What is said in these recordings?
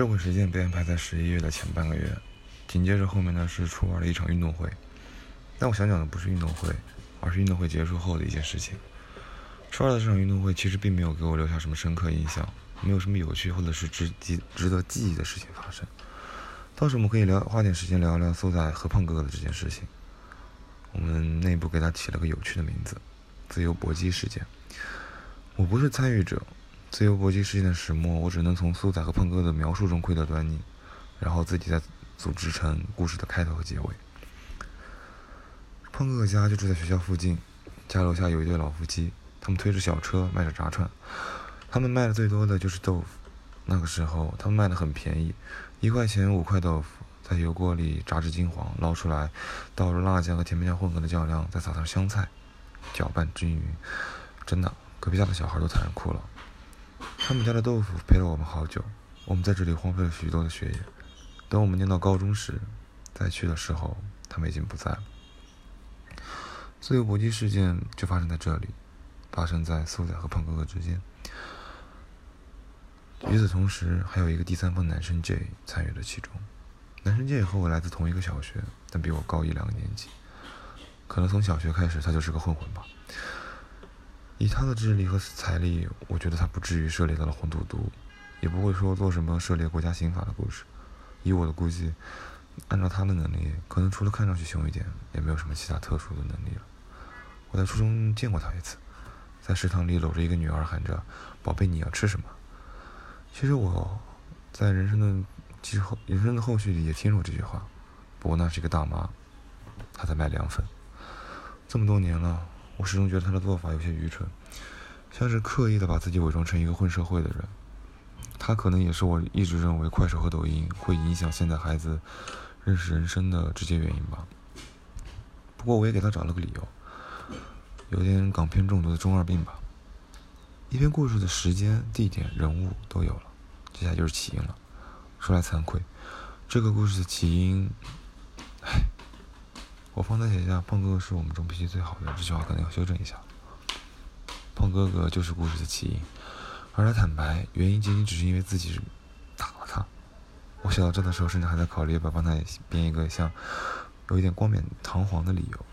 社会实践被安排在十一月的前半个月，紧接着后面呢是初二的一场运动会。但我想讲的不是运动会，而是运动会结束后的一件事情。初二的这场运动会其实并没有给我留下什么深刻印象，没有什么有趣或者是值记值得记忆的事情发生。倒是我们可以聊花点时间聊一聊苏仔和胖哥哥的这件事情。我们内部给他起了个有趣的名字——自由搏击事件。我不是参与者。自由搏击事件的始末，我只能从苏仔和胖哥的描述中窥得端倪，然后自己再组织成故事的开头和结尾。胖哥哥家就住在学校附近，家楼下有一对老夫妻，他们推着小车卖着炸串，他们卖的最多的就是豆腐。那个时候，他们卖的很便宜，一块钱五块豆腐，在油锅里炸至金黄，捞出来，倒入辣酱和甜面酱混合的酱料，再撒上香菜，搅拌均匀。真的，隔壁家的小孩都惨哭了。他们家的豆腐陪了我们好久，我们在这里荒废了许多的学业。等我们念到高中时，再去的时候，他们已经不在了。自由搏击事件就发生在这里，发生在苏仔和胖哥哥之间。与此同时，还有一个第三方男生 J 参与了其中。男生 J 和我来自同一个小学，但比我高一两个年级。可能从小学开始，他就是个混混吧。以他的智力和财力，我觉得他不至于涉猎到了黄赌毒，也不会说做什么涉猎国家刑法的故事。以我的估计，按照他的能力，可能除了看上去凶一点，也没有什么其他特殊的能力了。我在初中见过他一次，在食堂里搂着一个女儿，喊着“宝贝，你要吃什么？”其实我在人生的之后，人生的后续里也听过这句话，不过那是一个大妈，她在卖凉粉。这么多年了。我始终觉得他的做法有些愚蠢，像是刻意的把自己伪装成一个混社会的人。他可能也是我一直认为快手和抖音会影响现在孩子认识人生的直接原因吧。不过我也给他找了个理由，有点港片中毒的中二病吧。一篇故事的时间、地点、人物都有了，接下来就是起因了。说来惭愧，这个故事的起因，唉。我方才写下“胖哥哥是我们中脾气最好的”这句话，可能要修正一下。胖哥哥就是故事的起因，而他坦白原因仅仅只是因为自己打了他。我写到这的时候，甚至还在考虑要不要帮他编一个像有一点冠冕堂皇的理由，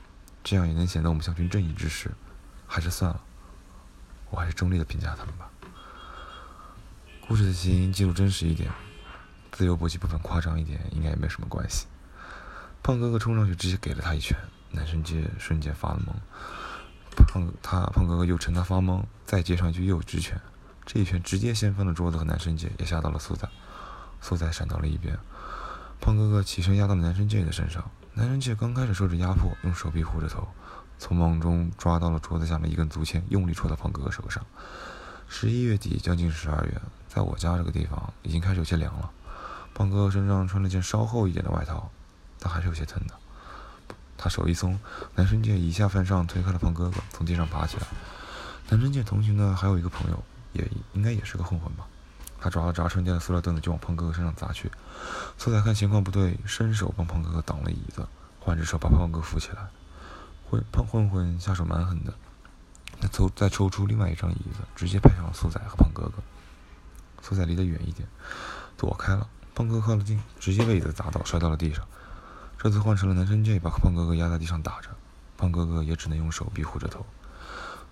这样也能显得我们像群正义之士。还是算了，我还是中立的评价他们吧。故事的起因记录真实一点，自由搏击部分夸张一点，应该也没什么关系。胖哥哥冲上去，直接给了他一拳，男生界瞬间发了懵。胖他胖哥哥又趁他发懵，再接上一句又直拳，这一拳直接掀翻了桌子和男生界，也吓到了苏仔。苏仔闪到了一边，胖哥哥起身压到了男生界的身上。男生界刚开始受着压迫，用手臂护着头，从梦中抓到了桌子下面一根竹签，用力戳到胖哥哥手上。十一月底，将近十二月，在我家这个地方已经开始有些凉了。胖哥哥身上穿了件稍厚一点的外套。但还是有些疼的。他手一松，男生界一下翻上推开了胖哥哥，从地上爬起来。男生界同行的还有一个朋友，也应该也是个混混吧。他抓了炸串店的塑料凳子就往胖哥哥身上砸去。苏仔看情况不对，伸手帮胖哥哥挡了椅子，换只手把胖哥扶起来。混胖混混下手蛮狠的，他抽再抽出另外一张椅子，直接拍向了苏仔和胖哥哥。苏仔离得远一点，躲开了。胖哥靠了近，直接被椅子砸倒，摔到了地上。这次换成了男生 J 把胖哥哥压在地上打着，胖哥哥也只能用手臂护着头。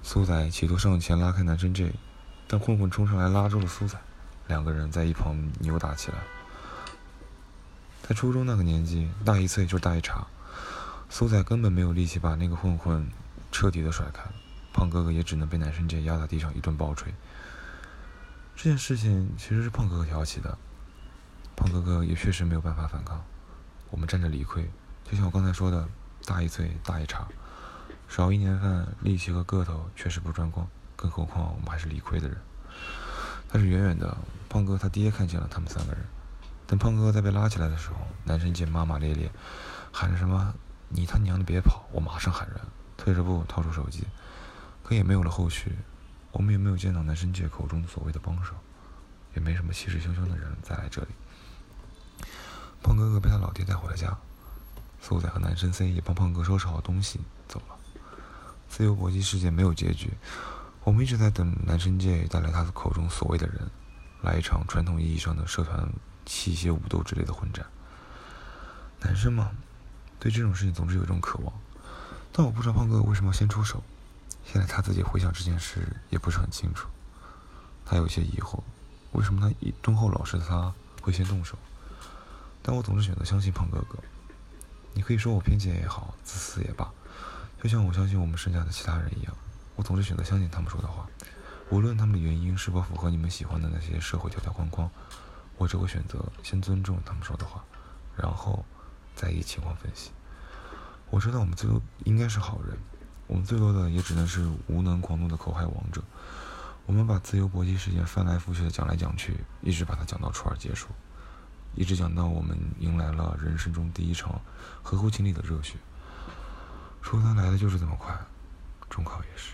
苏仔企图上前拉开男生 J，但混混冲上来拉住了苏仔，两个人在一旁扭打起来。在初中那个年纪，大一岁就是大一茬，苏仔根本没有力气把那个混混彻底的甩开，胖哥哥也只能被男生 J 压在地上一顿暴捶。这件事情其实是胖哥哥挑起的，胖哥哥也确实没有办法反抗。我们站着理亏，就像我刚才说的，大一岁大一茬，少一年饭，力气和个头确实不沾光，更何况我们还是理亏的人。但是远远的，胖哥他爹看见了他们三个人。等胖哥在被拉起来的时候，男生见骂骂咧咧，喊着什么“你他娘的别跑”，我马上喊人，退着步掏出手机，可也没有了后续。我们也没有见到男生借口中所谓的帮手，也没什么气势汹汹的人再来这里。胖哥哥被他老爹带回了家，苏仔和男生 C 也帮胖哥收拾好东西走了。自由搏击事件没有结局，我们一直在等男生界带来他的口中所谓的人，来一场传统意义上的社团器械武斗之类的混战。男生嘛，对这种事情总是有一种渴望。但我不知道胖哥为什么要先出手。现在他自己回想这件事也不是很清楚，他有些疑惑，为什么他一敦厚老实的他会先动手？但我总是选择相信胖哥哥。你可以说我偏见也好，自私也罢，就像我相信我们剩下的其他人一样，我总是选择相信他们说的话，无论他们的原因是否符合你们喜欢的那些社会条条框框，我只会选择先尊重他们说的话，然后再以情况分析。我知道我们最多应该是好人。我们最多的也只能是无能狂怒的口嗨王者。我们把自由搏击事件翻来覆去的讲来讲去，一直把它讲到初二结束，一直讲到我们迎来了人生中第一场合乎情理的热血。说他来的就是这么快，中考也是。